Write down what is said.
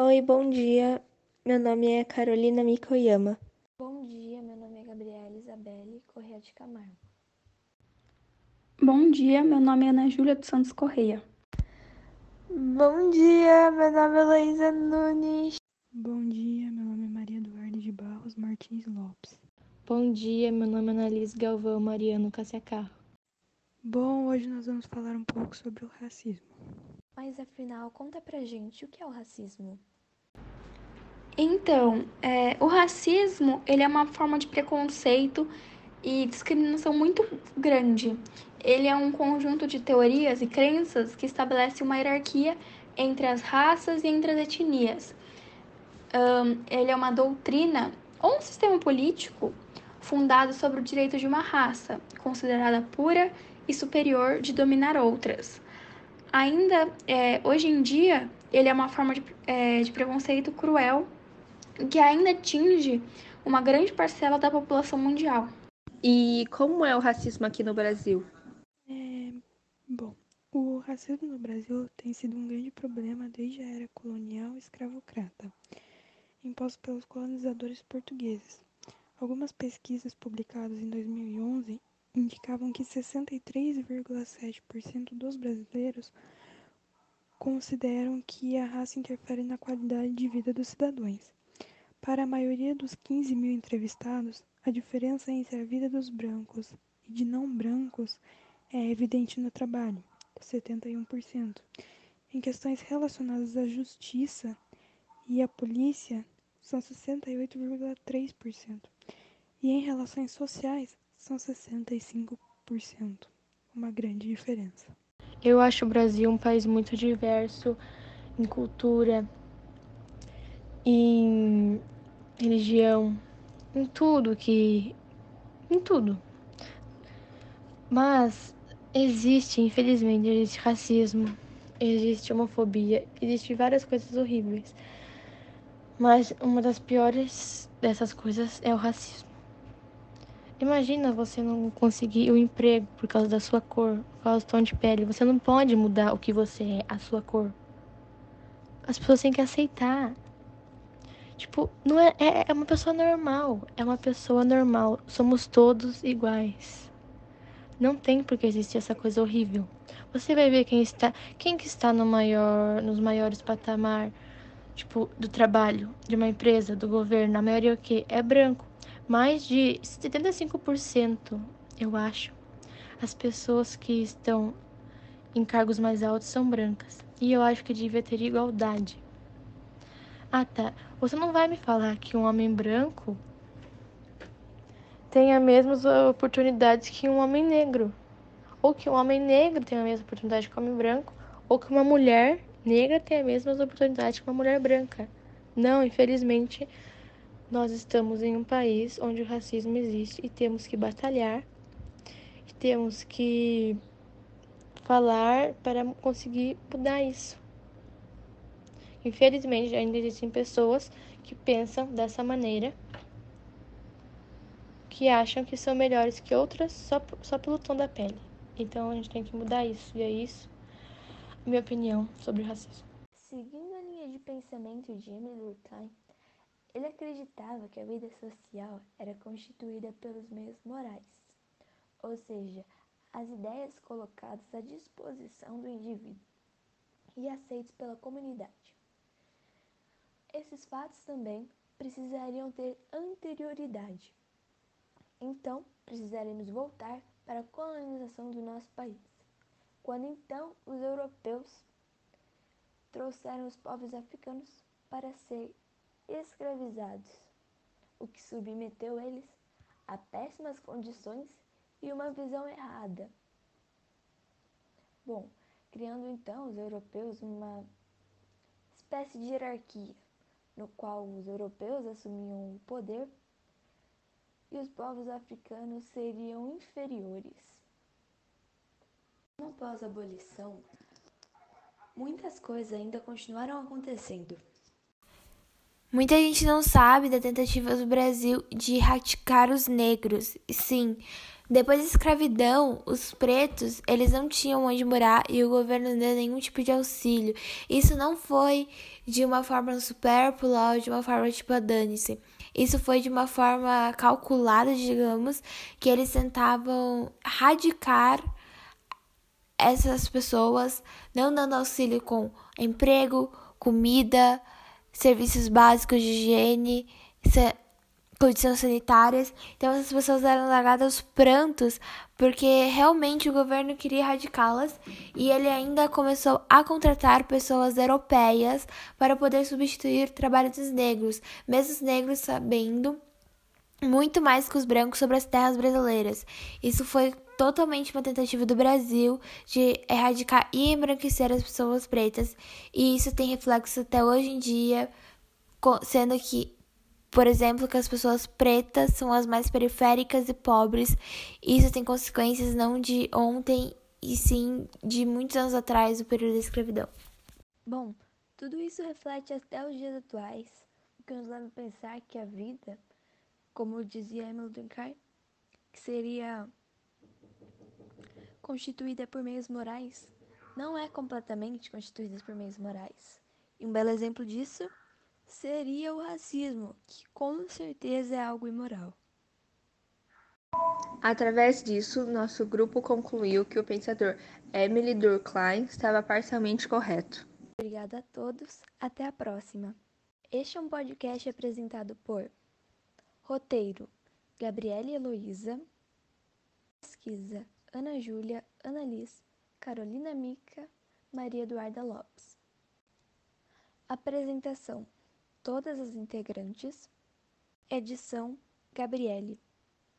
Oi, bom dia. Meu nome é Carolina Mikoyama. Bom dia, meu nome é Gabriela Isabelle Correia de Camargo. Bom dia, meu nome é Ana Júlia dos Santos Correia. Bom dia, meu nome é Luísa Nunes. Bom dia, meu nome é Maria Eduarda de Barros Martins Lopes. Bom dia, meu nome é Annalise Galvão Mariano Cassiacarro. Bom, hoje nós vamos falar um pouco sobre o racismo. Mas afinal, conta pra gente o que é o racismo. Então, é, o racismo ele é uma forma de preconceito e discriminação muito grande. Ele é um conjunto de teorias e crenças que estabelece uma hierarquia entre as raças e entre as etnias. Um, ele é uma doutrina ou um sistema político fundado sobre o direito de uma raça, considerada pura e superior de dominar outras. Ainda é, hoje em dia, ele é uma forma de, é, de preconceito cruel que ainda atinge uma grande parcela da população mundial. E como é o racismo aqui no Brasil? É, bom, o racismo no Brasil tem sido um grande problema desde a era colonial escravocrata, imposto pelos colonizadores portugueses. Algumas pesquisas publicadas em 2011 indicavam que 63,7% dos brasileiros consideram que a raça interfere na qualidade de vida dos cidadãos. Para a maioria dos 15 mil entrevistados, a diferença entre a vida dos brancos e de não brancos é evidente no trabalho, 71%. Em questões relacionadas à justiça e à polícia, são 68,3%. E em relações sociais, são 65%. Uma grande diferença. Eu acho o Brasil um país muito diverso em cultura, em religião, em tudo que. em tudo. Mas existe, infelizmente, existe racismo, existe homofobia, existe várias coisas horríveis. Mas uma das piores dessas coisas é o racismo. Imagina você não conseguir o um emprego por causa da sua cor, por causa do tom de pele. Você não pode mudar o que você é, a sua cor. As pessoas têm que aceitar. Tipo, não é, é, é uma pessoa normal. É uma pessoa normal. Somos todos iguais. Não tem por que existir essa coisa horrível. Você vai ver quem está, quem que está no maior, nos maiores patamar, tipo, do trabalho, de uma empresa, do governo. A maioria é o quê? É branco mais de 75%, eu acho, as pessoas que estão em cargos mais altos são brancas. E eu acho que devia ter igualdade. Ah, tá. Você não vai me falar que um homem branco tem as mesmas oportunidades que um homem negro. Ou que um homem negro tem a mesma oportunidade que um homem branco. Ou que uma mulher negra tem as mesmas oportunidades que uma mulher branca. Não, infelizmente, nós estamos em um país onde o racismo existe e temos que batalhar, e temos que falar para conseguir mudar isso. Infelizmente, ainda existem pessoas que pensam dessa maneira, que acham que são melhores que outras só, só pelo tom da pele. Então a gente tem que mudar isso, e é isso minha opinião sobre o racismo. Seguindo a linha de pensamento de Emily Durkheim, ele acreditava que a vida social era constituída pelos meios morais, ou seja, as ideias colocadas à disposição do indivíduo e aceitos pela comunidade. Esses fatos também precisariam ter anterioridade. Então, precisaremos voltar para a colonização do nosso país, quando então os europeus trouxeram os povos africanos para ser escravizados, o que submeteu eles a péssimas condições e uma visão errada. Bom, criando então os europeus uma espécie de hierarquia, no qual os europeus assumiam o poder e os povos africanos seriam inferiores. Após a abolição, muitas coisas ainda continuaram acontecendo. Muita gente não sabe da tentativa do Brasil de erradicar os negros. Sim, depois da escravidão, os pretos, eles não tinham onde morar e o governo não deu nenhum tipo de auxílio. Isso não foi de uma forma supérflua ou de uma forma tipo a dane-se. Isso foi de uma forma calculada, digamos, que eles tentavam radicar essas pessoas, não dando auxílio com emprego, comida, serviços básicos de higiene, condições sanitárias. Então essas pessoas eram largadas aos prantos porque realmente o governo queria erradicá-las e ele ainda começou a contratar pessoas europeias para poder substituir o trabalho dos negros, mesmo os negros sabendo muito mais que os brancos sobre as terras brasileiras. Isso foi totalmente uma tentativa do Brasil de erradicar e embranquecer as pessoas pretas, e isso tem reflexo até hoje em dia, sendo que, por exemplo, que as pessoas pretas são as mais periféricas e pobres, e isso tem consequências não de ontem, e sim de muitos anos atrás, do período da escravidão. Bom, tudo isso reflete até os dias atuais, o que nos leva a pensar que a vida, como dizia Emily Durkheim, que seria constituída por meios morais não é completamente constituída por meios morais. E um belo exemplo disso seria o racismo, que com certeza é algo imoral. Através disso, nosso grupo concluiu que o pensador Emily Durkheim estava parcialmente correto. Obrigada a todos, até a próxima. Este é um podcast apresentado por Roteiro Gabriele Heloísa Pesquisa Ana Júlia, Ana Liz, Carolina Mica, Maria Eduarda Lopes. Apresentação: Todas as integrantes. Edição: Gabriele.